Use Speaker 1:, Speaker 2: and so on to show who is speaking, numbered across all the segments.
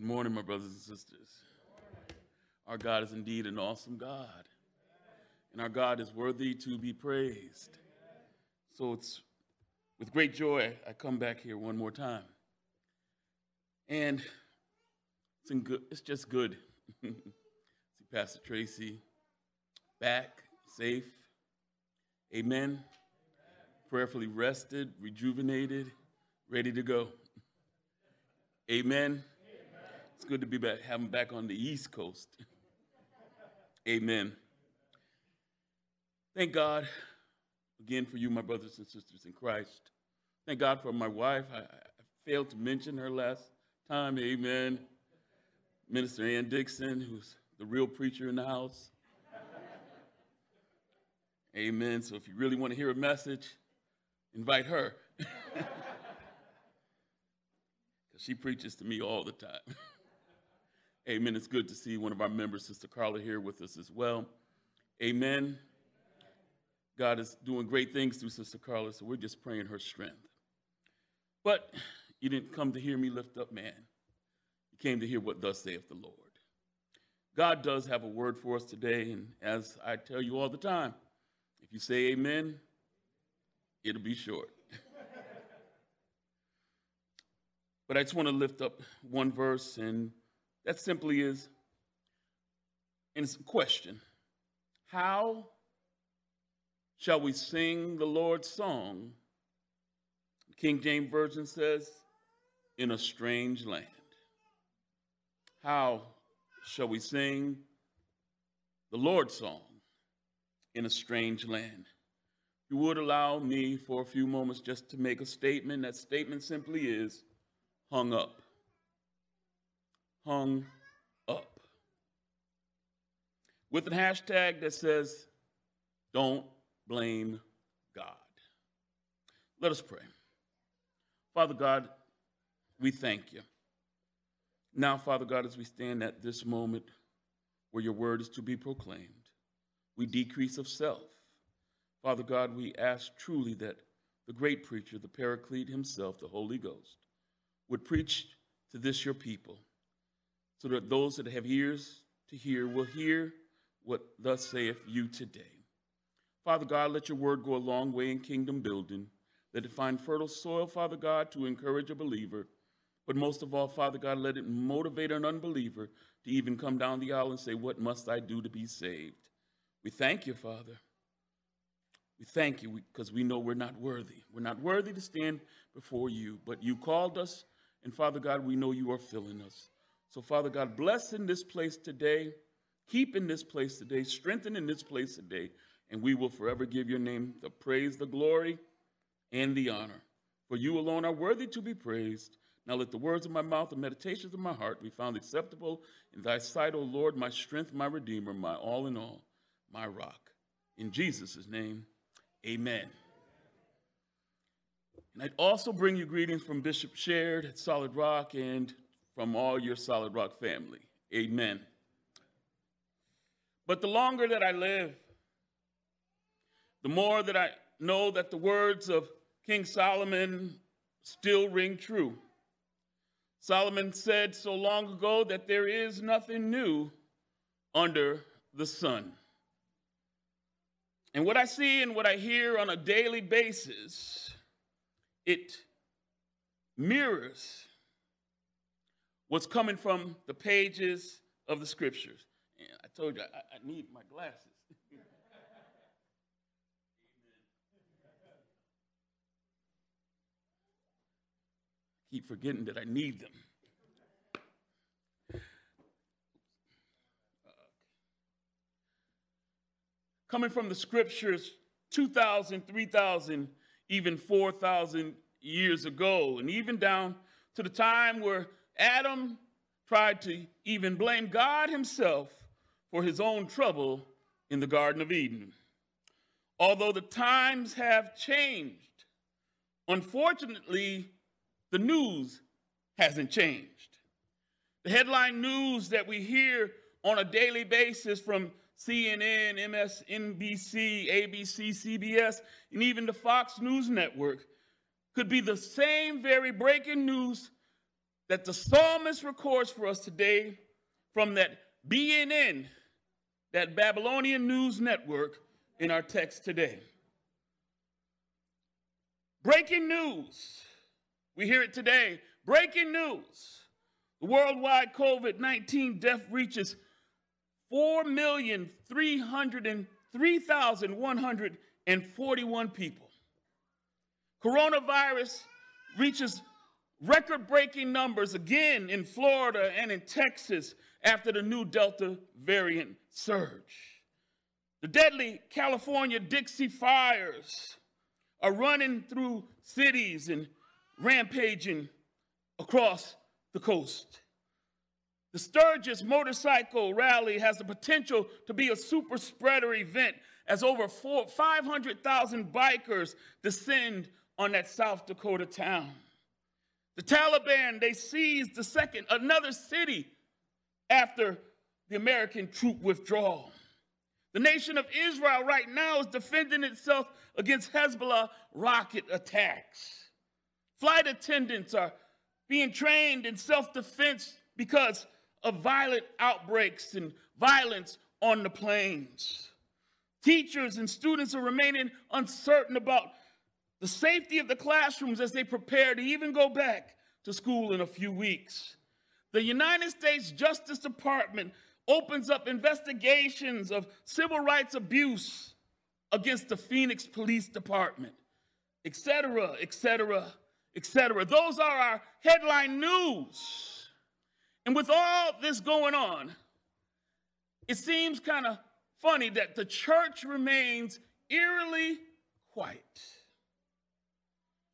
Speaker 1: Good morning, my brothers and sisters. Our God is indeed an awesome God, and our God is worthy to be praised. So it's with great joy I come back here one more time. And it's, good, it's just good. See Pastor Tracy back, safe. Amen. Prayerfully rested, rejuvenated, ready to go. Amen. It's good to be back, having back on the East Coast. Amen. Thank God again for you, my brothers and sisters in Christ. Thank God for my wife. I, I failed to mention her last time. Amen. Minister Ann Dixon, who's the real preacher in the house. Amen. So if you really want to hear a message, invite her. Because she preaches to me all the time. Amen. It's good to see one of our members, Sister Carla, here with us as well. Amen. God is doing great things through Sister Carla, so we're just praying her strength. But you didn't come to hear me lift up man. You came to hear what thus saith the Lord. God does have a word for us today, and as I tell you all the time, if you say amen, it'll be short. but I just want to lift up one verse, and that simply is, and it's a question How shall we sing the Lord's song? King James Version says, in a strange land. How shall we sing the Lord's song in a strange land? you would allow me for a few moments just to make a statement. That statement simply is hung up. Hung up. With a hashtag that says, don't blame God. Let us pray. Father God, we thank you. Now, Father God, as we stand at this moment where your word is to be proclaimed, we decrease of self Father God, we ask truly that the great preacher, the Paraclete himself, the Holy Ghost, would preach to this your people, so that those that have ears to hear will hear what thus saith you today. Father God, let your word go a long way in kingdom building. Let it find fertile soil, Father God, to encourage a believer. But most of all, Father God, let it motivate an unbeliever to even come down the aisle and say, What must I do to be saved? We thank you, Father. We thank you because we know we're not worthy. We're not worthy to stand before you, but you called us, and Father God, we know you are filling us. So, Father God, bless in this place today, keep in this place today, strengthen in this place today, and we will forever give your name the praise, the glory, and the honor. For you alone are worthy to be praised. Now let the words of my mouth and meditations of my heart be found acceptable in thy sight, O Lord, my strength, my redeemer, my all in all, my rock. In Jesus' name, Amen. And I'd also bring you greetings from Bishop Shared at Solid Rock and from all your Solid Rock family. Amen. But the longer that I live, the more that I know that the words of King Solomon still ring true. Solomon said so long ago that there is nothing new under the sun. And what I see and what I hear on a daily basis, it mirrors what's coming from the pages of the scriptures. And I told you I, I need my glasses. keep forgetting that I need them. Uh, coming from the scriptures 2,000, 3,000, even 4,000 years ago, and even down to the time where Adam tried to even blame God himself for his own trouble in the Garden of Eden. Although the times have changed, unfortunately, the news hasn't changed. The headline news that we hear on a daily basis from CNN, MSNBC, ABC, CBS, and even the Fox News Network could be the same very breaking news that the psalmist records for us today from that BNN, that Babylonian News Network, in our text today. Breaking news. We hear it today. Breaking news. The worldwide COVID 19 death reaches 4,303,141 people. Coronavirus reaches record breaking numbers again in Florida and in Texas after the new Delta variant surge. The deadly California Dixie fires are running through cities and rampaging across the coast. The Sturgis Motorcycle Rally has the potential to be a super spreader event as over 500,000 bikers descend on that South Dakota town. The Taliban, they seized the second, another city after the American troop withdrawal. The nation of Israel right now is defending itself against Hezbollah rocket attacks. Flight attendants are being trained in self defense because of violent outbreaks and violence on the planes. Teachers and students are remaining uncertain about the safety of the classrooms as they prepare to even go back to school in a few weeks. The United States Justice Department opens up investigations of civil rights abuse against the Phoenix Police Department, etc., etc., etc. Those are our headline news. And with all this going on, it seems kind of funny that the church remains eerily quiet.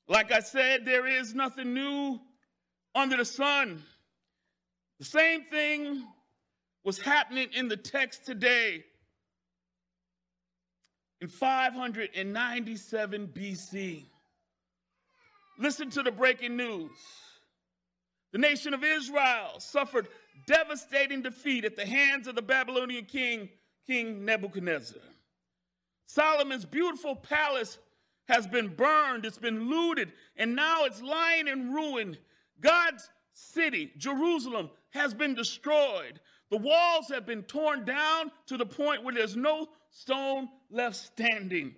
Speaker 1: Like I said, there is nothing new under the sun. The same thing was happening in the text today in 597 BC. Listen to the breaking news. The nation of Israel suffered devastating defeat at the hands of the Babylonian king, King Nebuchadnezzar. Solomon's beautiful palace has been burned, it's been looted, and now it's lying in ruin. God's city, Jerusalem, has been destroyed. The walls have been torn down to the point where there's no stone left standing.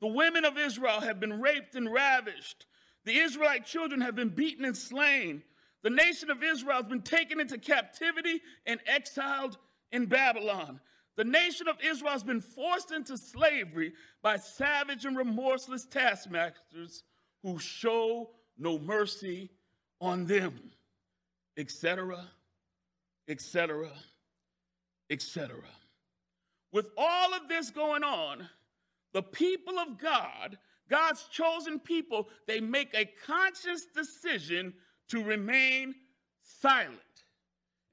Speaker 1: The women of Israel have been raped and ravished. The Israelite children have been beaten and slain. The nation of Israel has been taken into captivity and exiled in Babylon. The nation of Israel has been forced into slavery by savage and remorseless taskmasters who show no mercy on them, etc etc., etc. With all of this going on, the people of God, God's chosen people, they make a conscious decision to remain silent.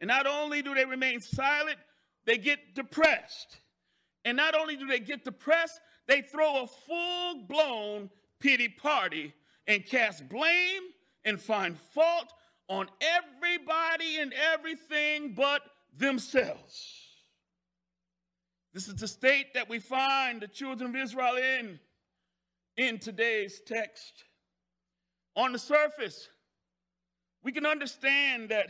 Speaker 1: And not only do they remain silent, they get depressed. And not only do they get depressed, they throw a full blown pity party and cast blame and find fault on everybody and everything but themselves. This is the state that we find the children of Israel in in today's text. On the surface, we can understand that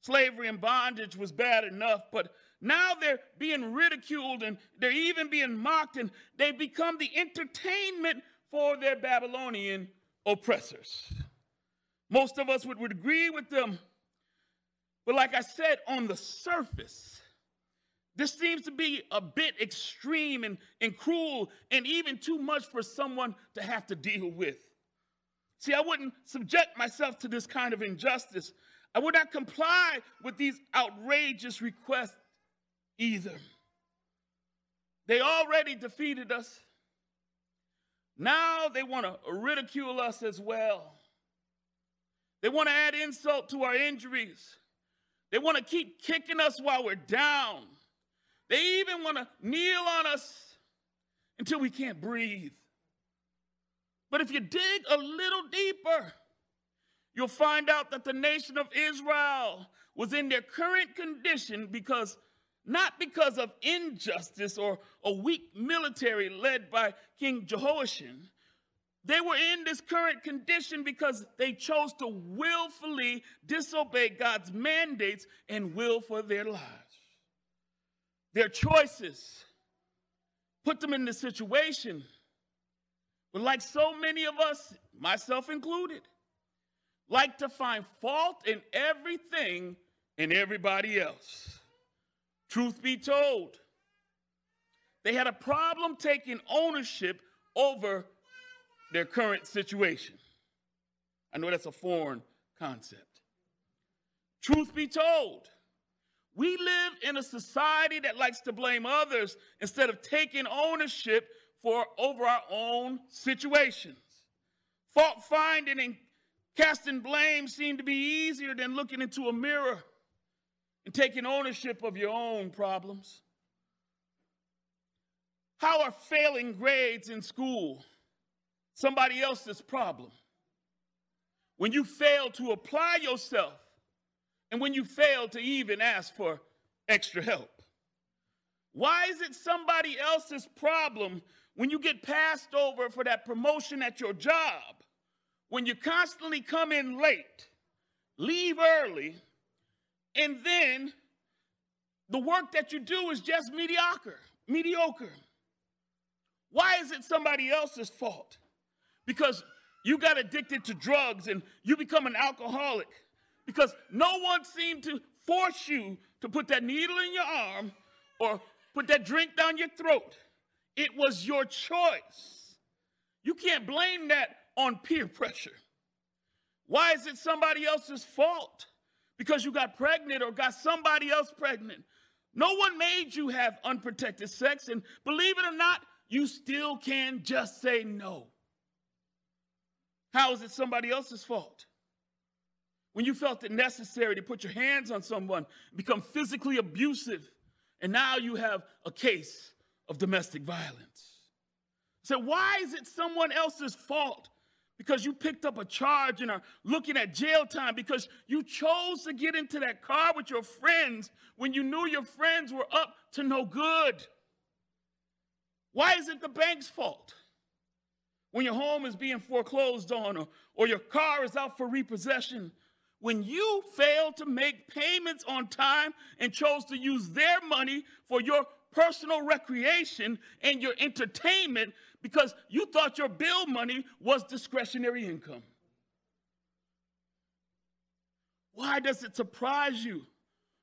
Speaker 1: slavery and bondage was bad enough, but now they're being ridiculed and they're even being mocked, and they become the entertainment for their Babylonian oppressors. Most of us would, would agree with them. But like I said, on the surface, this seems to be a bit extreme and, and cruel and even too much for someone to have to deal with. See, I wouldn't subject myself to this kind of injustice. I would not comply with these outrageous requests either. They already defeated us. Now they want to ridicule us as well. They want to add insult to our injuries. They want to keep kicking us while we're down. They even want to kneel on us until we can't breathe. But if you dig a little deeper, you'll find out that the nation of Israel was in their current condition because not because of injustice or a weak military led by King Jehoiakim, They were in this current condition because they chose to willfully disobey God's mandates and will for their lives. Their choices put them in this situation. But like so many of us, myself included, like to find fault in everything and everybody else. Truth be told, they had a problem taking ownership over their current situation. I know that's a foreign concept. Truth be told, we live in a society that likes to blame others instead of taking ownership for over our own situations. Fault finding and casting blame seem to be easier than looking into a mirror and taking ownership of your own problems. How are failing grades in school somebody else's problem? When you fail to apply yourself and when you fail to even ask for extra help? Why is it somebody else's problem when you get passed over for that promotion at your job, when you constantly come in late, leave early, and then the work that you do is just mediocre, mediocre? Why is it somebody else's fault? Because you got addicted to drugs and you become an alcoholic because no one seemed to force you to put that needle in your arm or put that drink down your throat. It was your choice. You can't blame that on peer pressure. Why is it somebody else's fault? Because you got pregnant or got somebody else pregnant. No one made you have unprotected sex, and believe it or not, you still can just say no. How is it somebody else's fault? when you felt it necessary to put your hands on someone, become physically abusive, and now you have a case of domestic violence. So, why is it someone else's fault? Because you picked up a charge and are looking at jail time because you chose to get into that car with your friends when you knew your friends were up to no good. Why is it the bank's fault? When your home is being foreclosed on or, or your car is out for repossession when you failed to make payments on time and chose to use their money for your personal recreation and your entertainment because you thought your bill money was discretionary income. Why does it surprise you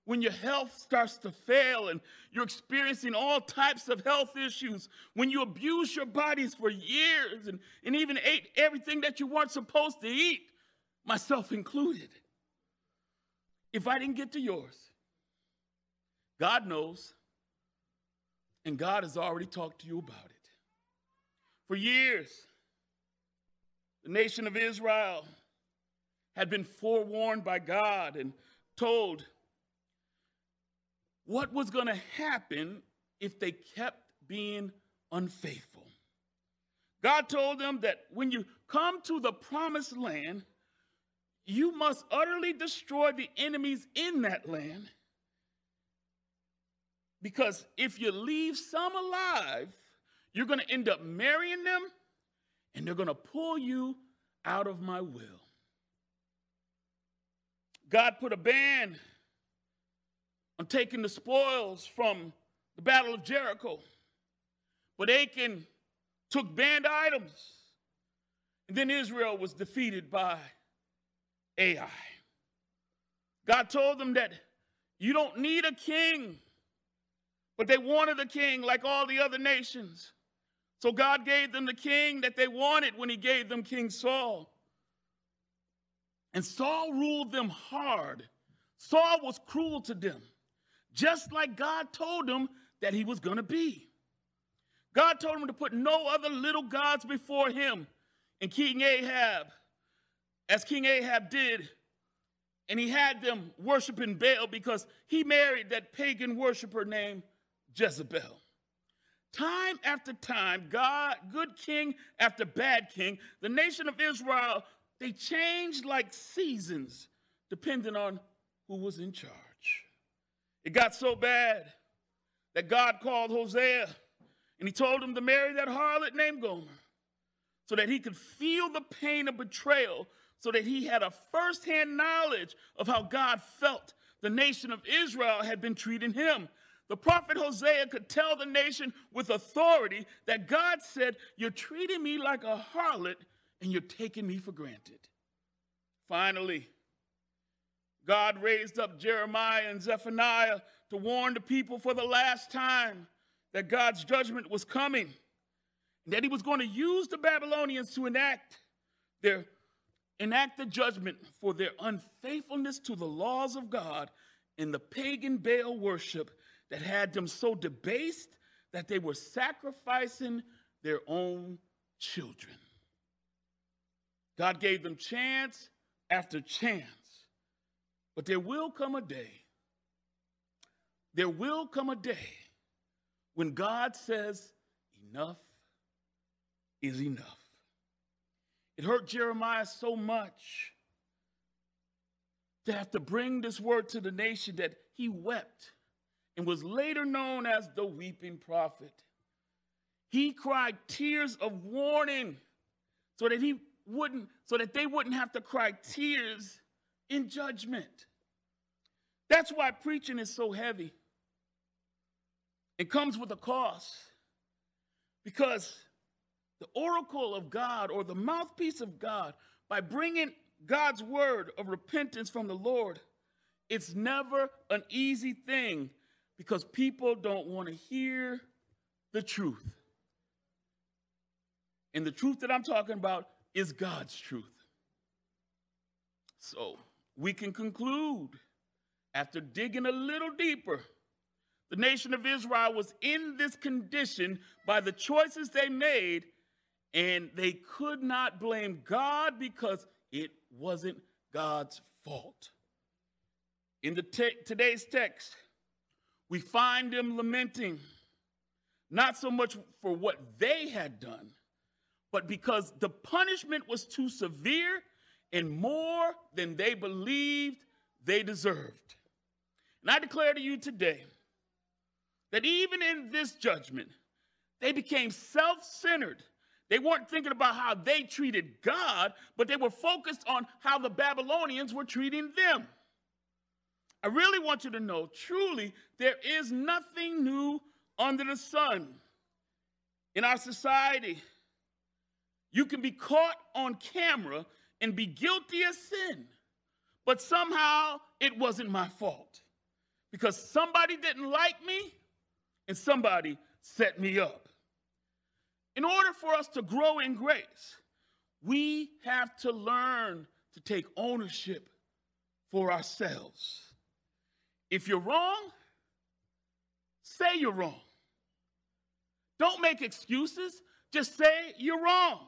Speaker 1: when your health starts to fail and you're experiencing all types of health issues, when you abuse your bodies for years and, and even ate everything that you weren't supposed to eat, myself included? if I didn't get to yours? God knows, and God has already talked to you about it. For years, the nation of Israel had been forewarned by God and told what was going to happen if they kept being unfaithful. God told them that when you come to the promised land, you must utterly destroy the enemies in that land. Because if you leave some alive, you're going to end up marrying them and they're going to pull you out of my will. God put a ban on taking the spoils from the Battle of Jericho. But Achan took banned items. And then Israel was defeated by Ai. God told them that you don't need a king, but they wanted a king like all the other nations. So God gave them the king that they wanted when he gave them King Saul. And Saul ruled them hard. Saul was cruel to them, just like God told them that he was going to be. God told him to put no other little gods before him. And King Ahab as King Ahab did, and he had them worshiping Baal because he married that pagan worshiper named Jezebel. Time after time, God, good king after bad king, the nation of Israel, they changed like seasons depending on who was in charge. It got so bad that God called Hosea and he told him to marry that harlot named Gomer. so that he could feel the pain of betrayal, so that he had a firsthand knowledge of how God felt the nation of Israel had been treating him. The prophet Hosea could tell the nation with authority that God said, You're treating me like a harlot and you're taking me for granted. Finally, God raised up Jeremiah and Zephaniah to warn the people for the last time that God's judgment was coming, and that he was going to use the Babylonians to enact their enact the judgment for their unfaithfulness to the laws of God in the pagan Baal worship that had them so debased that they were sacrificing their own children. God gave them chance after chance. But there will come a day, there will come a day when God says, enough is enough. It hurt Jeremiah so much to have to bring this word to the nation that he wept and was later known as the weeping prophet. He cried tears of warning so that he wouldn't so that they wouldn't have to cry tears in judgment. That's why preaching is so heavy. It comes with a cost because the oracle of God or the mouthpiece of God, by bringing God's word of repentance from the Lord, it's never an easy thing because people don't want to hear the truth. And the truth that I'm talking about is God's truth. So we can conclude after digging a little deeper. The nation of Israel was in this condition by the choices they made and they could not blame God because it wasn't God's fault. In the te- today's text, we find them lamenting, not so much for what they had done, but because the punishment was too severe and more than they believed they deserved. And I declare to you today that even in this judgment, they became self centered they weren't thinking about how they treated God, but they were focused on how the Babylonians were treating them. I really want you to know truly, there is nothing new under the sun in our society. You can be caught on camera and be guilty of sin, but somehow it wasn't my fault because somebody didn't like me and somebody set me up. In order for us to grow in grace, we have to learn to take ownership for ourselves. If you're wrong, say you're wrong. Don't make excuses, just say you're wrong.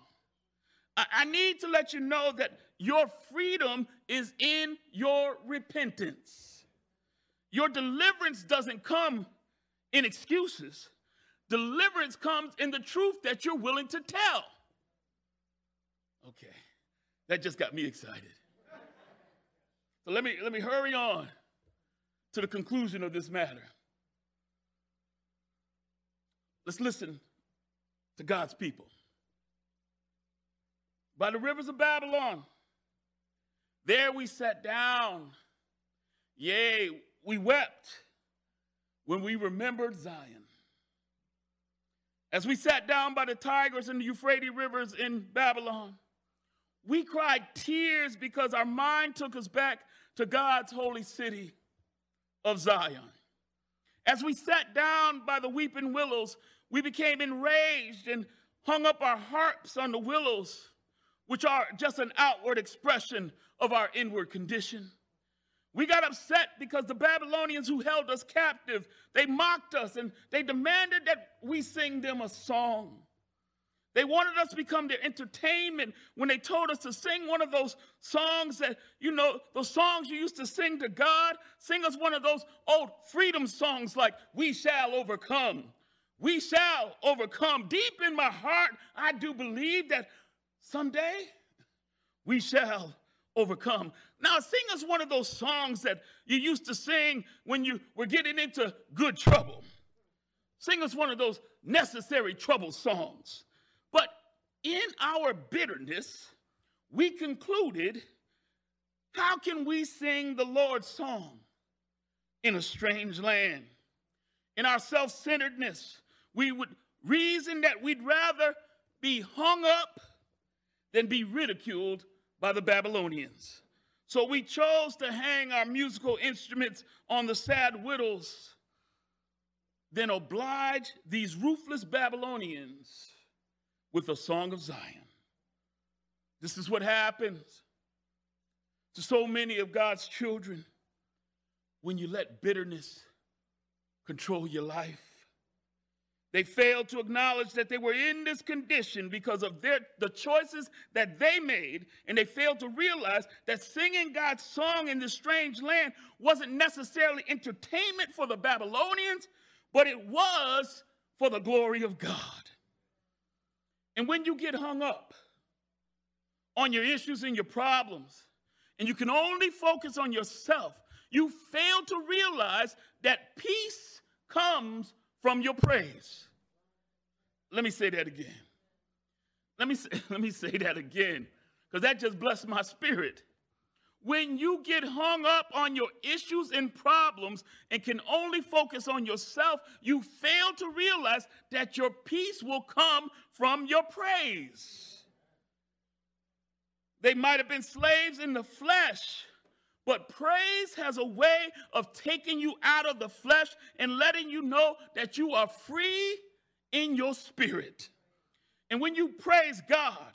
Speaker 1: I, I need to let you know that your freedom is in your repentance. Your deliverance doesn't come in excuses. Deliverance comes in the truth that you're willing to tell. Okay, that just got me excited. So let me, let me hurry on to the conclusion of this matter. Let's listen to God's people. By the rivers of Babylon, there we sat down. Yea, we wept when we remembered Zion. As we sat down by the Tigris and the Euphrates rivers in Babylon, we cried tears because our mind took us back to God's holy city of Zion. As we sat down by the weeping willows, we became enraged and hung up our harps on the willows, which are just an outward expression of our inward condition. We got upset because the Babylonians who held us captive, they mocked us and they demanded that we sing them a song. They wanted us to become their entertainment when they told us to sing one of those songs that, you know, those songs you used to sing to God. Sing us one of those old freedom songs like, We Shall Overcome. We shall overcome. Deep in my heart, I do believe that someday we shall overcome. Now, sing us one of those songs that you used to sing when you were getting into good trouble. Sing us one of those necessary trouble songs. In our bitterness, we concluded how can we sing the Lord's song in a strange land? In our self centeredness, we would reason that we'd rather be hung up than be ridiculed by the Babylonians. So we chose to hang our musical instruments on the sad widows, then oblige these ruthless Babylonians with a song of Zion. This is what happens to so many of God's children when you let bitterness control your life. They failed to acknowledge that they were in this condition because of their, the choices that they made, and they failed to realize that singing God's song in this strange land wasn't necessarily entertainment for the Babylonians, but it was for the glory of God. And when you get hung up on your issues and your problems, and you can only focus on yourself, you fail to realize that peace comes from your praise. Let me say that again. Let me say, let me say that again, because that just blessed my spirit. When you get hung up on your issues and problems and can only focus on yourself, you fail to realize that your peace will come from your praise. They might have been slaves in the flesh, but praise has a way of taking you out of the flesh and letting you know that you are free in your spirit. And when you praise God,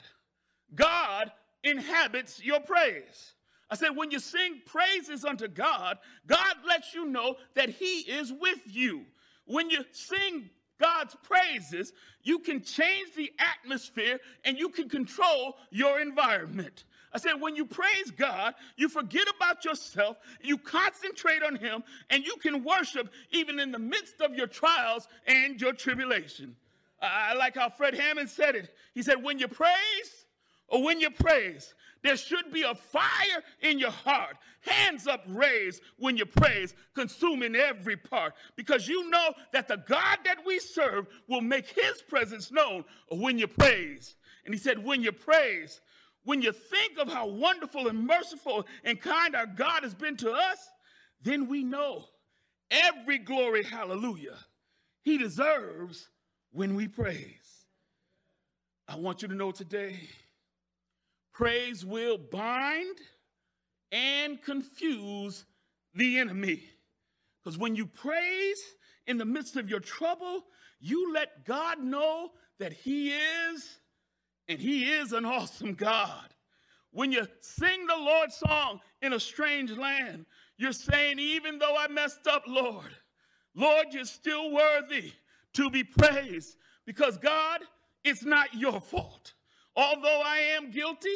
Speaker 1: God inhabits your praise. I said, when you sing praises unto God, God lets you know that He is with you. When you sing God's praises, you can change the atmosphere and you can control your environment. I said, when you praise God, you forget about yourself, you concentrate on Him, and you can worship even in the midst of your trials and your tribulation. I like how Fred Hammond said it. He said, when you praise or when you praise, there should be a fire in your heart, hands up raised when you praise, consuming every part, because you know that the God that we serve will make his presence known when you praise. And he said, when you praise, when you think of how wonderful and merciful and kind our God has been to us, then we know every glory, hallelujah, he deserves when we praise. I want you to know today praise will bind and confuse the enemy. Because when you praise in the midst of your trouble, you let God know that He is and He is an awesome God. When you sing the Lord's song in a strange land, you're saying, even though I messed up, Lord, Lord, you're still worthy to be praised because God, it's not your fault. Although I am guilty,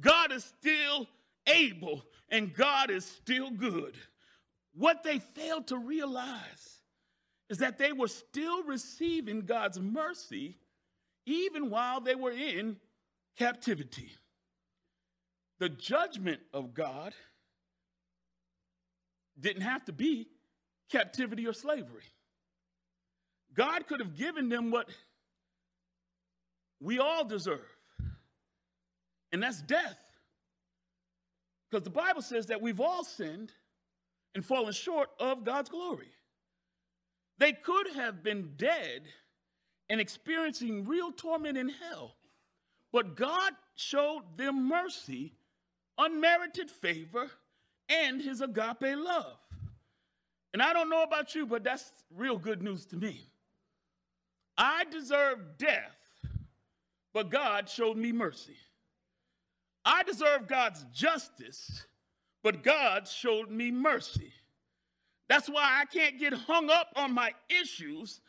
Speaker 1: God is still able and God is still good. What they failed to realize is that they were still receiving God's mercy even while they were in captivity. The judgment of God didn't have to be captivity or slavery. God could have given them what we all deserve, and that's death. Because the Bible says that we've all sinned and fallen short of God's glory. They could have been dead and experiencing real torment in hell. But God showed them mercy, unmerited favor, and his agape love. And I don't know about you, but that's real good news to me. I deserve death, but God showed me mercy. I deserve God's justice, but God showed me mercy. That's why I can't get hung up on my issues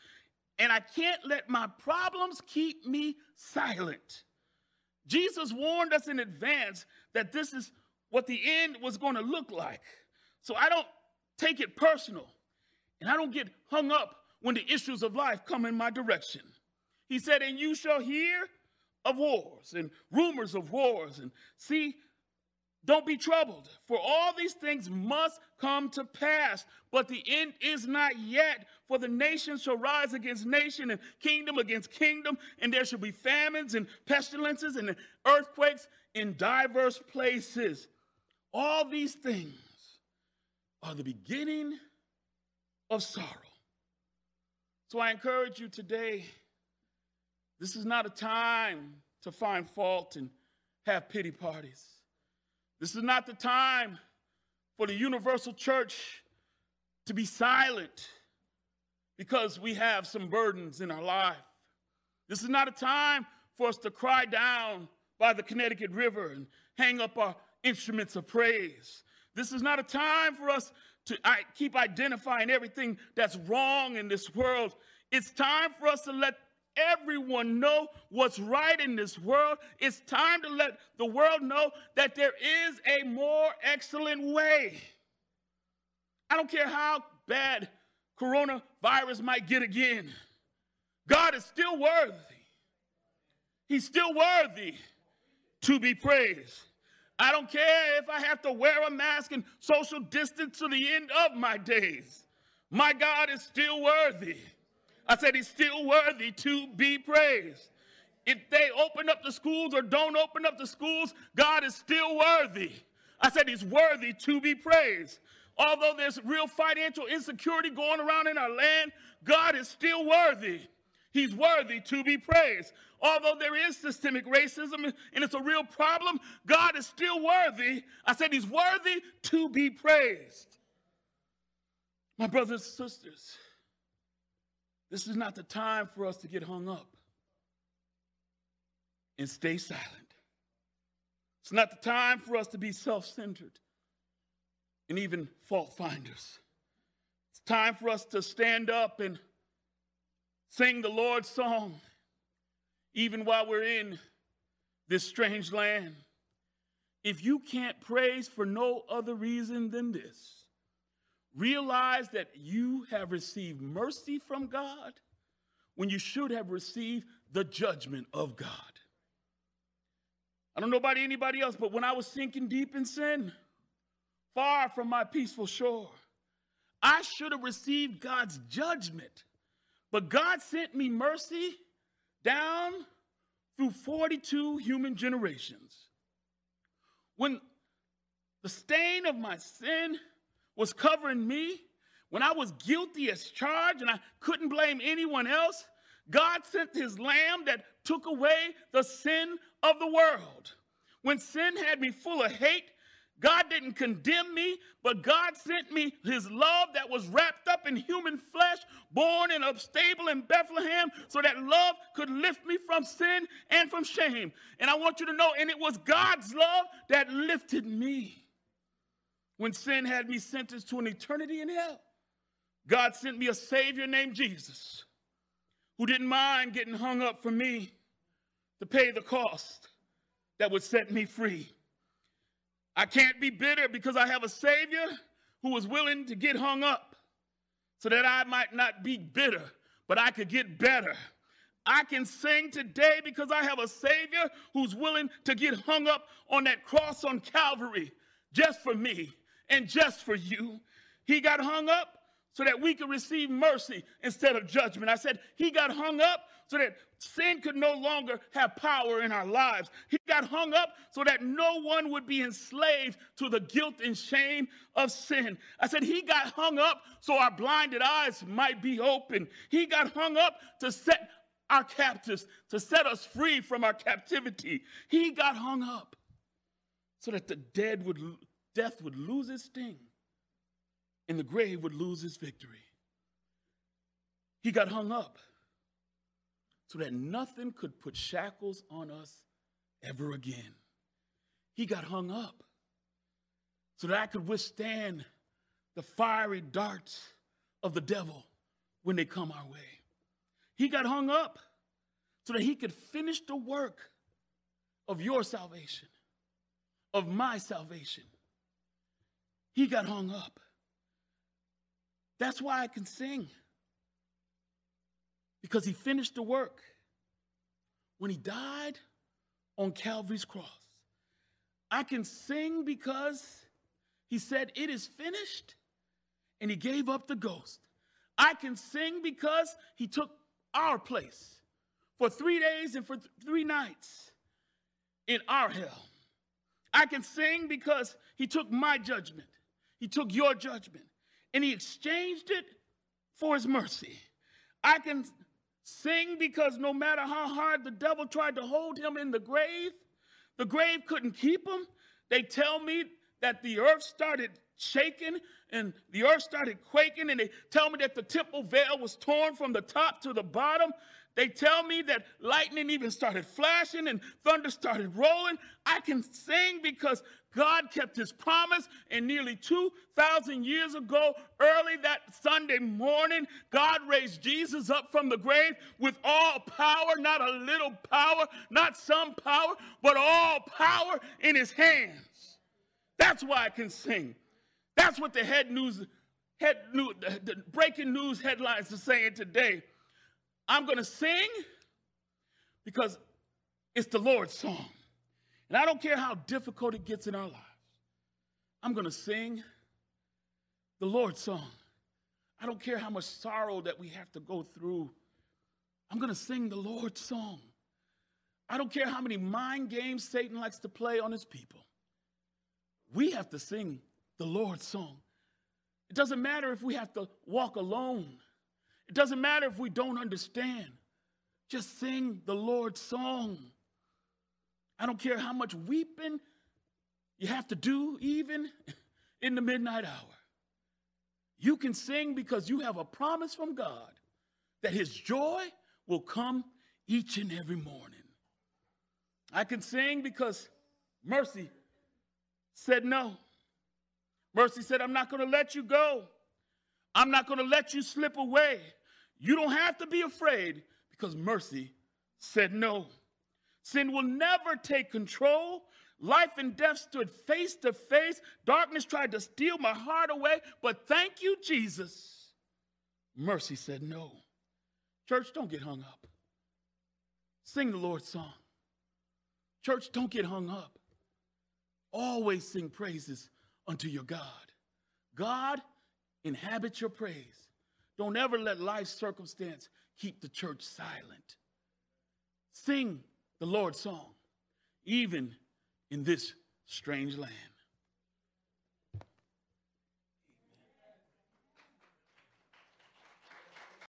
Speaker 1: and I can't let my problems keep me silent. Jesus warned us in advance that this is what the end was going to look like. So I don't take it personal and I don't get hung up when the issues of life come in my direction. He said, And you shall hear of wars and rumors of wars and see Don't be troubled, for all these things must come to pass, but the end is not yet. For the nation shall rise against nation, and kingdom against kingdom, and there shall be famines and pestilences and earthquakes in diverse places. All these things are the beginning of sorrow. So I encourage you today this is not a time to find fault and have pity parties. This is not the time for the universal church to be silent because we have some burdens in our life. This is not a time for us to cry down by the Connecticut River and hang up our instruments of praise. This is not a time for us to keep identifying everything that's wrong in this world. It's time for us to let everyone know what's right in this world. It's time to let the world know that there is a more excellent way. I don't care how bad coronavirus might get again. God is still worthy. He's still worthy to be praised. I don't care if I have to wear a mask and social distance to the end of my days. My God is still worthy. I said he's still worthy to be praised. If they open up the schools or don't open up the schools, God is still worthy. I said he's worthy to be praised. Although there's real financial insecurity going around in our land, God is still worthy. He's worthy to be praised. Although there is systemic racism and it's a real problem, God is still worthy. I said he's worthy to be praised. My brothers and sisters, this is not the time for us to get hung up and stay silent. It's not the time for us to be self centered and even fault finders. It's time for us to stand up and sing the Lord's song, even while we're in this strange land. If you can't praise for no other reason than this, Realize that you have received mercy from God when you should have received the judgment of God. I don't know about anybody else, but when I was sinking deep in sin, far from my peaceful shore, I should have received God's judgment. But God sent me mercy down through 42 human generations. When the stain of my sin was covering me, when I was guilty as charged and I couldn't blame anyone else, God sent his lamb that took away the sin of the world. When sin had me full of hate, God didn't condemn me, but God sent me his love that was wrapped up in human flesh, born in a stable in Bethlehem, so that love could lift me from sin and from shame. And I want you to know, and it was God's love that lifted me when sin had me sentenced to an eternity in hell. God sent me a Savior named Jesus who didn't mind getting hung up for me to pay the cost that would set me free. I can't be bitter because I have a Savior who was willing to get hung up so that I might not be bitter, but I could get better. I can sing today because I have a Savior who's willing to get hung up on that cross on Calvary just for me and just for you. He got hung up so that we could receive mercy instead of judgment. I said he got hung up so that sin could no longer have power in our lives. He got hung up so that no one would be enslaved to the guilt and shame of sin. I said he got hung up so our blinded eyes might be open. He got hung up to set our captives, to set us free from our captivity. He got hung up so that the dead would death would lose its sting and the grave would lose its victory. He got hung up so that nothing could put shackles on us ever again. He got hung up so that I could withstand the fiery darts of the devil when they come our way. He got hung up so that he could finish the work of your salvation, of my salvation. He got hung up. That's why I can sing. Because he finished the work. When he died on Calvary's cross, I can sing because he said, It is finished, and he gave up the ghost. I can sing because he took our place for three days and for th- three nights in our hell. I can sing because he took my judgment, he took your judgment, and he exchanged it for his mercy. I can sing because no matter how hard the devil tried to hold him in the grave, the grave couldn't keep him. They tell me that the earth started shaking and the earth started quaking, and they tell me that the temple veil was torn from the top to the bottom. They tell me that lightning even started flashing and thunder started rolling. I can sing because God kept his promise, and nearly 2,000 years ago, early that Sunday morning, God raised Jesus up from the grave with all power, not a little power, not some power, but all power in his hands. That's why I can sing. That's what the head news, head news, the, breaking news headlines are saying today. I'm going to sing because it's the Lord's song. And I don't care how difficult it gets in our lives. I'm going to sing the Lord's song. I don't care how much sorrow that we have to go through. I'm going to sing the Lord's song. I don't care how many mind games Satan likes to play on his people. We have to sing the Lord's song. It doesn't matter if we have to walk alone. It doesn't matter if we don't understand. Just sing the Lord's song. I don't care how much weeping you have to do, even in the midnight hour. You can sing because you have a promise from God that His joy will come each and every morning. I can sing because mercy said no. Mercy said, I'm not going to let you go. I'm not going to let you slip away. You don't have to be afraid because mercy said no. Sin will never take control. Life and death stood face to face. Darkness tried to steal my heart away, but thank you, Jesus. Mercy said no. Church, don't get hung up. Sing the Lord's song. Church, don't get hung up. Always sing praises unto your God. God inhabits your praise. Don't ever let life's circumstance keep the church silent. Sing the Lord's song, even in this strange land.